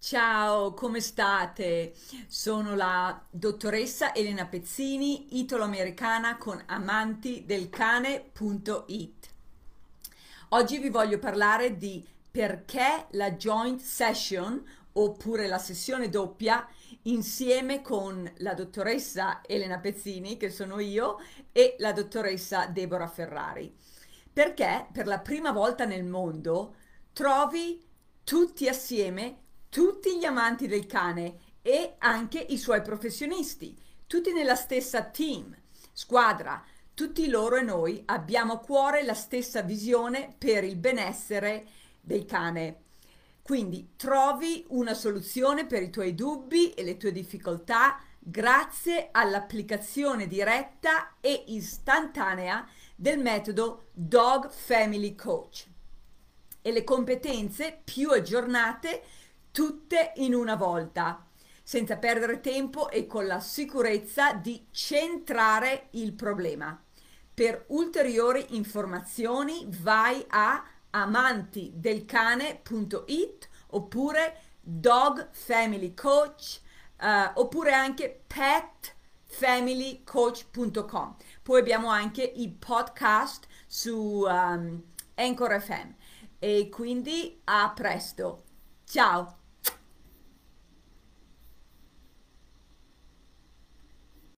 Ciao, come state? Sono la dottoressa Elena Pezzini, italo-americana con amantidelcane.it. Oggi vi voglio parlare di perché la joint session oppure la sessione doppia insieme con la dottoressa Elena Pezzini, che sono io, e la dottoressa Deborah Ferrari. Perché per la prima volta nel mondo trovi tutti assieme tutti gli amanti del cane e anche i suoi professionisti, tutti nella stessa team, squadra, tutti loro e noi abbiamo a cuore la stessa visione per il benessere del cane. Quindi trovi una soluzione per i tuoi dubbi e le tue difficoltà grazie all'applicazione diretta e istantanea del metodo Dog Family Coach e le competenze più aggiornate tutte in una volta, senza perdere tempo e con la sicurezza di centrare il problema. Per ulteriori informazioni vai a amantidelcane.it oppure Dog Family Coach uh, oppure anche petfamilycoach.com. Poi abbiamo anche i podcast su um, Anchor FM e quindi a presto. Ciao!